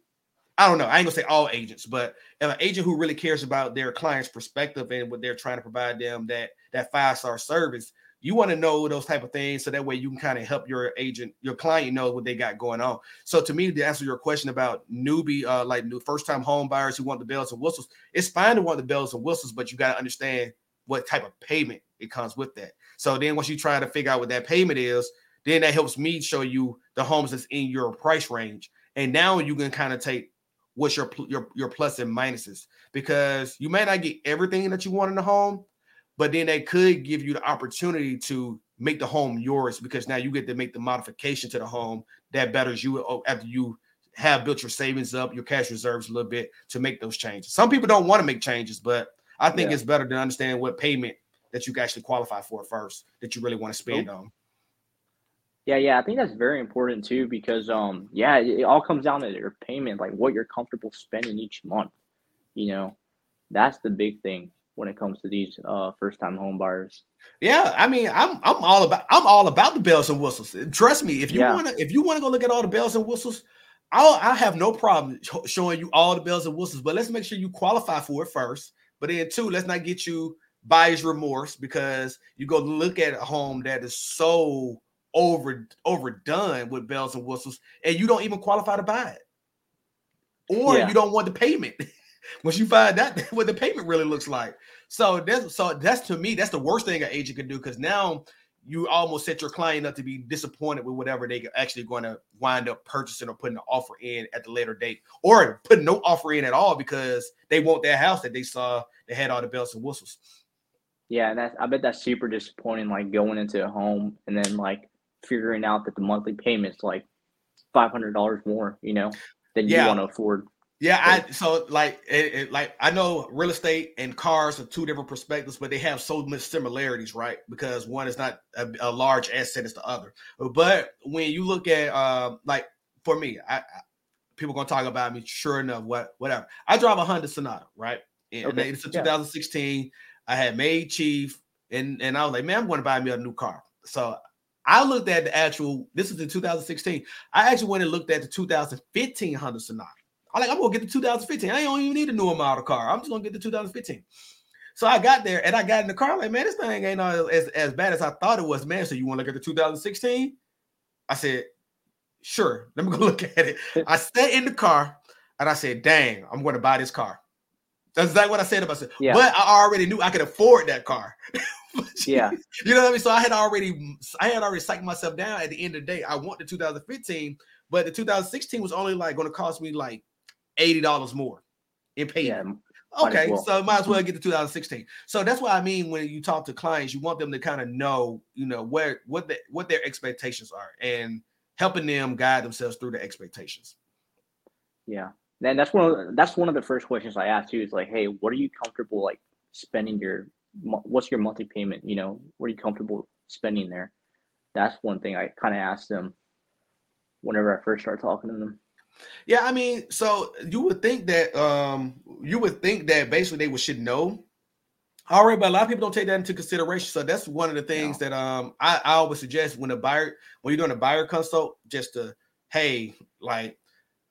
I don't know. I ain't gonna say all agents, but an agent who really cares about their client's perspective and what they're trying to provide them that that five star service, you want to know those type of things so that way you can kind of help your agent, your client know what they got going on. So to me, to answer your question about newbie, uh, like new first time home buyers who want the bells and whistles, it's fine to want the bells and whistles, but you got to understand what type of payment it comes with that. So then once you try to figure out what that payment is, then that helps me show you the homes that's in your price range. And now you can kind of take what's your your your plus and minuses because you may not get everything that you want in the home, but then they could give you the opportunity to make the home yours because now you get to make the modification to the home that betters you oh, after you have built your savings up, your cash reserves a little bit to make those changes. Some people don't want to make changes, but I think yeah. it's better to understand what payment that you actually qualify for first that you really want to spend on. Yeah, yeah, I think that's very important too because um yeah, it, it all comes down to your payment, like what you're comfortable spending each month. You know, that's the big thing when it comes to these uh first time home buyers. Yeah, I mean, I'm I'm all about I'm all about the bells and whistles. Trust me, if you yeah. want to if you want to go look at all the bells and whistles, I'll I have no problem showing you all the bells and whistles, but let's make sure you qualify for it first. But then two, let's not get you buyer's remorse because you go look at a home that is so over overdone with bells and whistles, and you don't even qualify to buy it, or yeah. you don't want the payment. *laughs* Once you find that *laughs* what the payment really looks like, so that's so that's to me that's the worst thing an agent can do because now you almost set your client up to be disappointed with whatever they actually going to wind up purchasing or putting an offer in at the later date, or putting no offer in at all because they want that house that they saw that had all the bells and whistles. Yeah, that's I bet that's super disappointing. Like going into a home and then like figuring out that the monthly payment's like five hundred dollars more, you know, than yeah. you want to afford. Yeah, I so like it, it, like I know real estate and cars are two different perspectives, but they have so much similarities, right? Because one is not a, a large asset as the other. But when you look at uh like for me, I, I people gonna talk about me. Sure enough, what whatever. I drive a Honda Sonata, right? And okay. it's a 2016. Yeah. I had made chief, and and I was like, man, I'm going to buy me a new car. So I looked at the actual, this is in 2016. I actually went and looked at the 2015 Honda Sonata. I'm like, I'm gonna get the 2015. I don't even need a newer model car. I'm just gonna get the 2015. So I got there and I got in the car. I'm like, man, this thing ain't as, as bad as I thought it was, man. So you want to look at the 2016? I said, sure. Let me go *laughs* look at it. I sat in the car and I said, dang, I'm going to buy this car. That's exactly what I said about myself. Yeah. But I already knew I could afford that car. *laughs* *laughs* yeah. You know what I mean? So I had already I had already psyched myself down at the end of the day. I want the 2015, but the 2016 was only like going to cost me like $80 more in payment. Yeah, okay, well. so might as well mm-hmm. get the 2016. So that's what I mean when you talk to clients, you want them to kind of know, you know, where what the, what their expectations are and helping them guide themselves through the expectations. Yeah. And that's one of the, that's one of the first questions I ask you is like, hey, what are you comfortable like spending your what's your monthly payment? You know, what are you comfortable spending there? That's one thing I kind of ask them whenever I first start talking to them. Yeah, I mean, so you would think that um you would think that basically they would should know all right, but a lot of people don't take that into consideration. So that's one of the things that um I, I always suggest when a buyer when you're doing a buyer consult, just to hey, like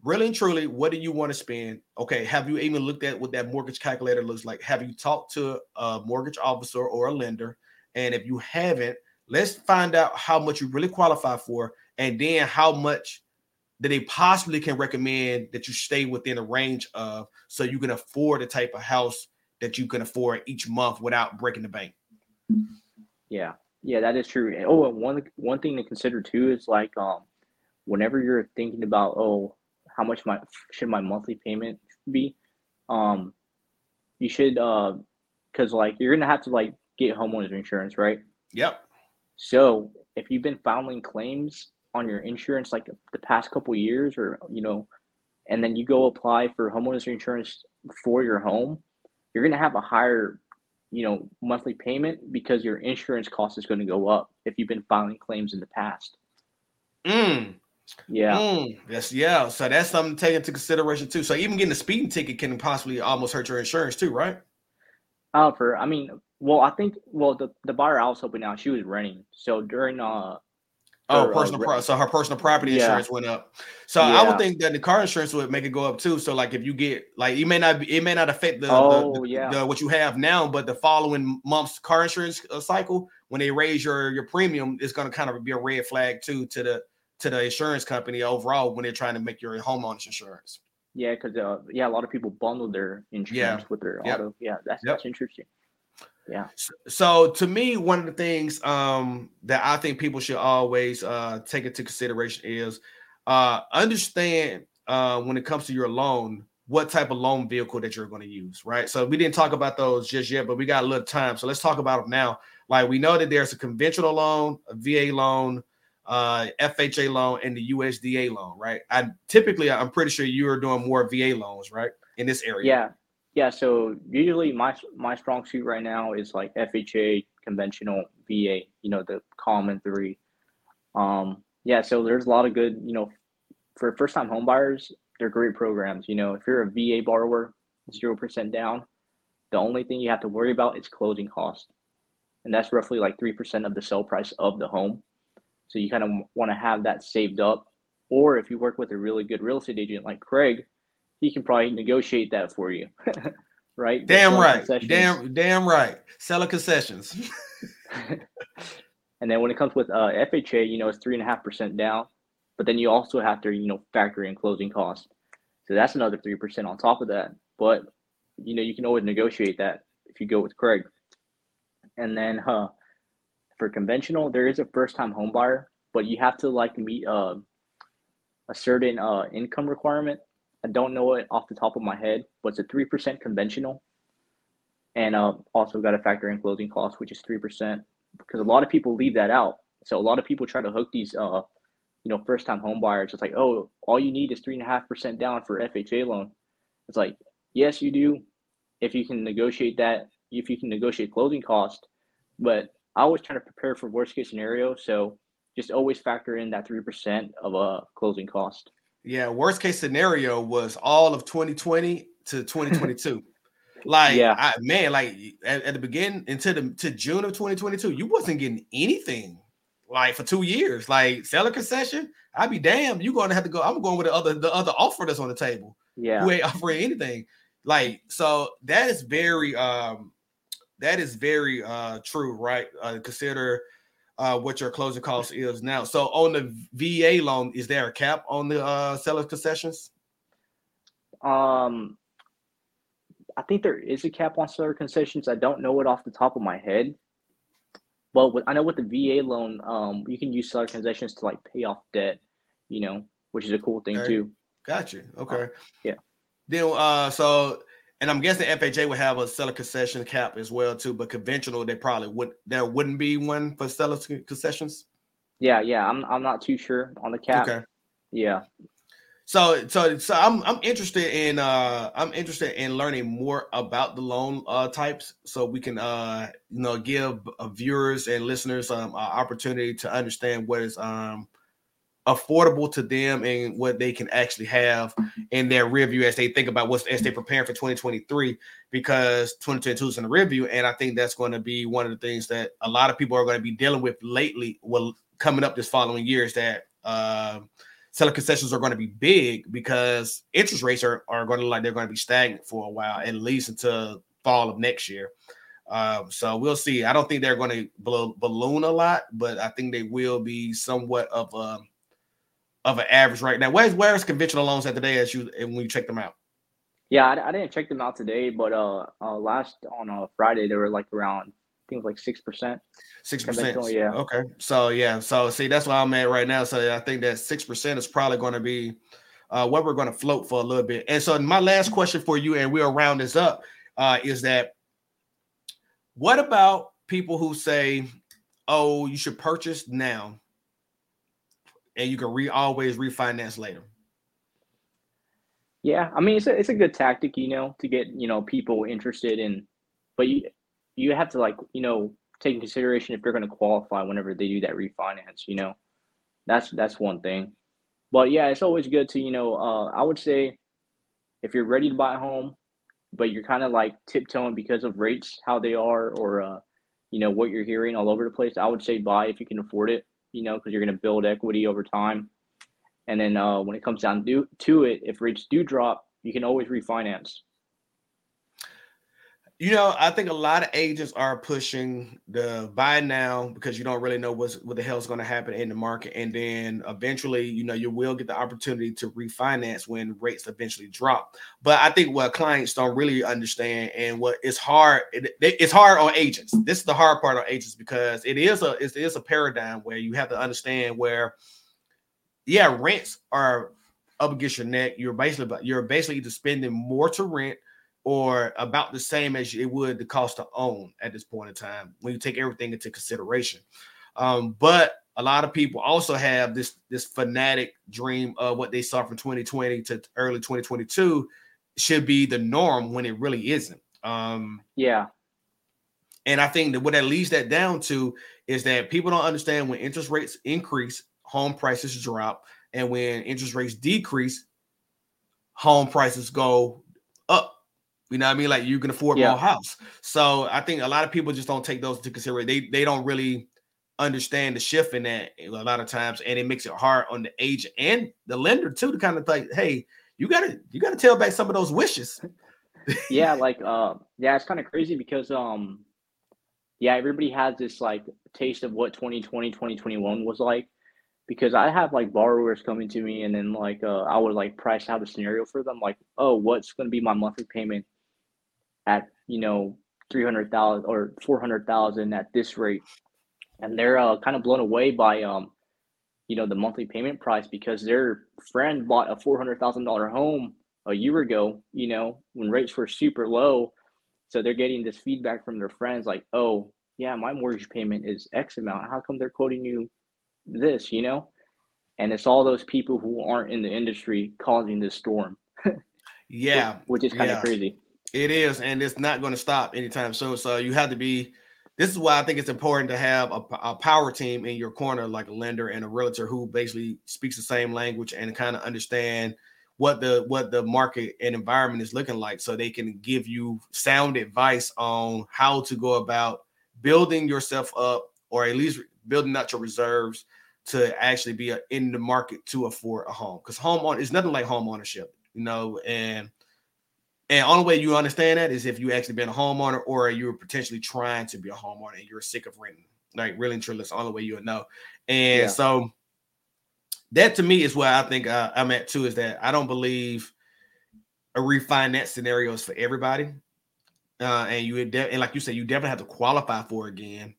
really and truly, what do you want to spend? Okay, have you even looked at what that mortgage calculator looks like? Have you talked to a mortgage officer or a lender? And if you haven't, let's find out how much you really qualify for, and then how much that they possibly can recommend that you stay within a range of so you can afford the type of house that you can afford each month without breaking the bank. Yeah. Yeah, that is true. Oh, and one one thing to consider too is like um whenever you're thinking about oh how much my should my monthly payment be, um you should uh because like you're gonna have to like get homeowners insurance, right? Yep. So if you've been filing claims on your insurance like the past couple years or you know and then you go apply for homeowners insurance for your home you're going to have a higher you know monthly payment because your insurance cost is going to go up if you've been filing claims in the past mm. Yeah mm. yes yeah so that's something to take into consideration too so even getting a speeding ticket can possibly almost hurt your insurance too right uh for i mean well i think well the, the buyer i was hoping now she was renting so during uh Oh, her, uh, personal uh, pro- so her personal property yeah. insurance went up. So yeah. I would think that the car insurance would make it go up too. So like if you get like you may not be, it may not affect the, oh, the, the, yeah. the, what you have now, but the following month's car insurance uh, cycle when they raise your your premium, it's going to kind of be a red flag too to the to the insurance company overall when they're trying to make your homeowners insurance. Yeah, because uh, yeah, a lot of people bundle their insurance yeah. with their yep. auto. Yeah, that's yep. that's interesting. Yeah. So to me, one of the things um, that I think people should always uh, take into consideration is uh, understand uh, when it comes to your loan what type of loan vehicle that you're going to use, right? So we didn't talk about those just yet, but we got a little time, so let's talk about them now. Like we know that there's a conventional loan, a VA loan, uh, FHA loan, and the USDA loan, right? I typically, I'm pretty sure you are doing more VA loans, right, in this area. Yeah, yeah, so usually my my strong suit right now is like FHA, conventional, VA, you know, the common three. Um, yeah, so there's a lot of good, you know, for first time home buyers, they're great programs. You know, if you're a VA borrower, zero percent down, the only thing you have to worry about is closing costs. And that's roughly like three percent of the sell price of the home. So you kind of want to have that saved up. Or if you work with a really good real estate agent like Craig, he can probably negotiate that for you. *laughs* right? Damn right. Damn, damn right. Seller concessions. *laughs* *laughs* and then when it comes with uh, FHA, you know, it's three and a half percent down, but then you also have to, you know, factor in closing costs. So that's another three percent on top of that. But you know, you can always negotiate that if you go with Craig. And then uh, for conventional, there is a first time home buyer, but you have to like meet uh, a certain uh, income requirement I don't know it off the top of my head, but it's a three percent conventional, and uh, also got to factor in closing costs, which is three percent, because a lot of people leave that out. So a lot of people try to hook these, uh, you know, first time home buyers. It's like, oh, all you need is three and a half percent down for FHA loan. It's like, yes, you do, if you can negotiate that, if you can negotiate closing cost, but I always try to prepare for worst case scenario. So just always factor in that three percent of a closing cost. Yeah, worst case scenario was all of 2020 to 2022. *laughs* like, yeah, I, man, like at, at, the beginning until the to June of 2022, you wasn't getting anything like for two years. Like seller concession, I'd be damned. You're gonna have to go. I'm going with the other the other offer that's on the table. Yeah, who ain't *laughs* offering anything. Like, so that is very um that is very uh true, right? Uh, consider uh, what your closing cost is now. So on the VA loan, is there a cap on the uh, seller concessions? Um, I think there is a cap on seller concessions. I don't know it off the top of my head. But with, I know with the VA loan, um, you can use seller concessions to like pay off debt, you know, which is a cool thing Okay. too. Gotcha. Okay. yeah. Then uh so and I'm guessing FHA would have a seller concession cap as well too, but conventional they probably would there wouldn't be one for seller concessions. Yeah, yeah. I'm I'm not too sure on the cap. Okay. Yeah. So so so I'm I'm interested in uh I'm interested in learning more about the loan uh types so we can uh you know give uh, viewers and listeners um an opportunity to understand what is um affordable to them and what they can actually have in their review as they think about what's as they prepare for 2023 because 2022 is in the review and I think that's going to be one of the things that a lot of people are going to be dealing with lately well coming up this following year is that uh, seller concessions are going to be big because interest rates are, are going to like they're going to be stagnant for a while at least until fall of next year. Um, so we'll see. I don't think they're going to balloon a lot but i think they will be somewhat of a of an average right now. Where's where's conventional loans at today as you when you check them out? Yeah, I, I didn't check them out today, but uh, uh last on uh, Friday they were like around I think it was like six percent. Six percent. Yeah. Okay. So yeah. So see, that's where I'm at right now. So I think that six percent is probably going to be uh, what we're going to float for a little bit. And so my last question for you, and we'll round this up, uh, is that what about people who say, "Oh, you should purchase now, and you can re always refinance later." Yeah, I mean it's a it's a good tactic, you know, to get you know people interested in, but you you have to like you know take in consideration if they're going to qualify whenever they do that refinance. You know, that's that's one thing. But yeah, it's always good to you know. Uh, I would say if you're ready to buy a home, but you're kind of like tiptoeing because of rates how they are, or uh, you know what you're hearing all over the place. I would say buy if you can afford it. You know, because you're going to build equity over time. And then uh, when it comes down to, to it, if rates do drop, you can always refinance. You know, I think a lot of agents are pushing the buy now because you don't really know what's what the hell's going to happen in the market, and then eventually, you know, you will get the opportunity to refinance when rates eventually drop. But I think what clients don't really understand, and what it's hard, it, it's hard on agents. This is the hard part on agents because it is a it is a paradigm where you have to understand where yeah, rents are up against your neck. You're basically you're basically either spending more to rent or about the same as it would the cost to own at this point in time when you take everything into consideration. Um, but a lot of people also have this this fanatic dream of what they saw from 2020 to early 2022 should be the norm when it really isn't. Um, yeah. And I think that what that leads that down to is that people don't understand when interest rates increase, home prices drop, and when interest rates decrease, home prices go. You know what I mean? Like you can afford Yeah. more house. So I think a lot of people just don't take those into consideration. They they don't really understand the shift in that a lot of times, and it makes it hard on the agent and the lender too to kind of like, hey, you gotta you gotta tell back some of those wishes. yeah *laughs* like uh yeah it's kind of crazy because um yeah everybody has this like taste of what 2020 2021 was like because i have like borrowers coming to me and then like uh i would like price out a scenario for them like oh what's going to be my monthly payment at you know 300000 or 400000 at this rate and they're uh, kind of blown away by um you know the monthly payment price because their friend bought a $400000 home a year ago, you know, when rates were super low. So they're getting this feedback from their friends like, oh, yeah, my mortgage payment is X amount. How come they're quoting you this, you know? And it's all those people who aren't in the industry causing this storm, *laughs* Yeah, which is kind yeah. of crazy. It is, and it's not going to stop anytime soon. So you have to be. This is why I think it's important to have a, a power team in your corner, like a lender and a realtor who basically speaks the same language and kind of understand what the what the market and environment is looking like, so they can give you sound advice on how to go about building yourself up, or at least building out your reserves to actually be in the market to afford a home. Because home on is nothing like home ownership, you know, and and only way you understand that is if you actually been a homeowner or you're potentially trying to be a homeowner and you're sick of renting. Like really and truly, that's the only way you'll know. And Yeah. so that to me is where I think uh, I'm at too. Is that I don't believe a refinance scenario is for everybody. Uh, and you de- and like you said, you definitely have to qualify for again.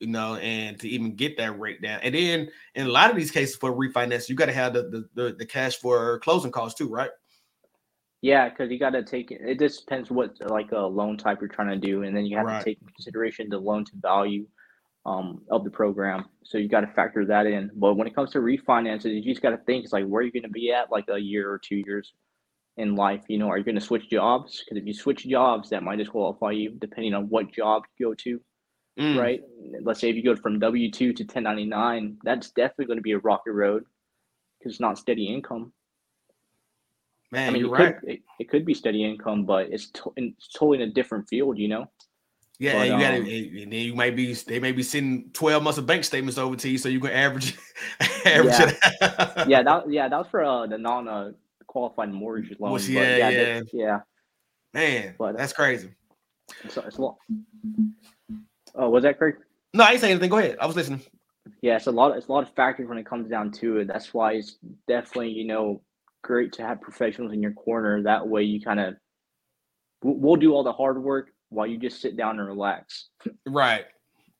you know, and to even get that rate down. And then in a lot of these cases for refinance, you got to have the, the, the the cash for closing costs too, right? Yeah, because you got to take it. It just depends what like a loan type you're trying to do, and then you have Right. to take into consideration the loan to value um, of the program. So you got to factor that in. But when it comes to refinances, you just got to think it's like where you're going to be at like a year or two years in life. You know, are you going to switch jobs? Because if you switch jobs, that might disqualify you depending on what job you go to. Mm, Right? Let's say if you go from W two to 1099, that's definitely going to be a rocky road because it's not steady income. Man, I mean, you're it right. could it, it could be steady income, but it's, to, it's totally in a different field, you know. Yeah, But, and you got um, and then you might be, they may be sending 12 months of bank statements over to you, so you can average, *laughs* average Yeah. it. Yeah, that yeah, that was for uh, the non uh, qualified mortgage loan. But yeah, yeah, yeah. yeah. Man, But- that's crazy. It's, it's a lot. Oh, was that Craig? No, I ain't saying anything. Go ahead. I was listening. Yeah, it's a lot. It's a lot of factors when it comes down to it. That's why it's definitely you know great to have professionals in your corner. That way, you kind of we'll, do all the hard work while you just sit down and relax. Right,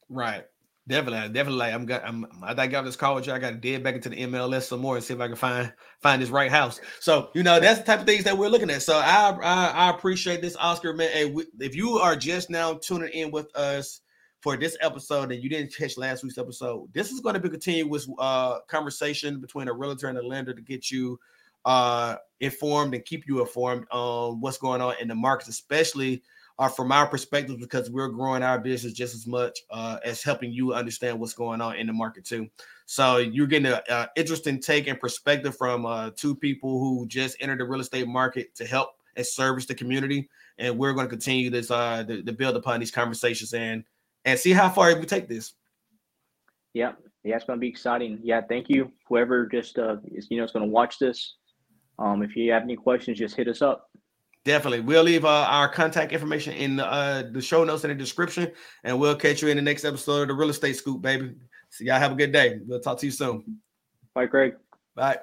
right. Definitely, definitely. I'm got. I'm. I got this call with you. I got to dig back into the MLS some more and see if I can find find this right house. So you know that's the type of things that we're looking at. So I I, I appreciate this, Oscar man. Hey, if you are just now tuning in with us for this episode and you didn't catch last week's episode, this is going to be continuous uh conversation between a realtor and a lender to get you uh informed and keep you informed on what's going on in the markets, especially uh, from our perspective because we're growing our business just as much uh, as helping you understand what's going on in the market too. So you're getting an interesting take and perspective from uh, two people who just entered the real estate market to help and service the community. And we're going to continue this uh, to, to build upon these conversations and and see how far we take this. Yeah, yeah, it's gonna be exciting. Yeah, thank you, whoever just uh is you know is gonna watch this. Um, if you have any questions, just hit us up. Definitely. We'll leave uh, our contact information in uh, the show notes in the description, and we'll catch you in the next episode of the Real Estate Scoop, baby. So y'all have a good day. We'll talk to you soon. Bye, Craig. Bye.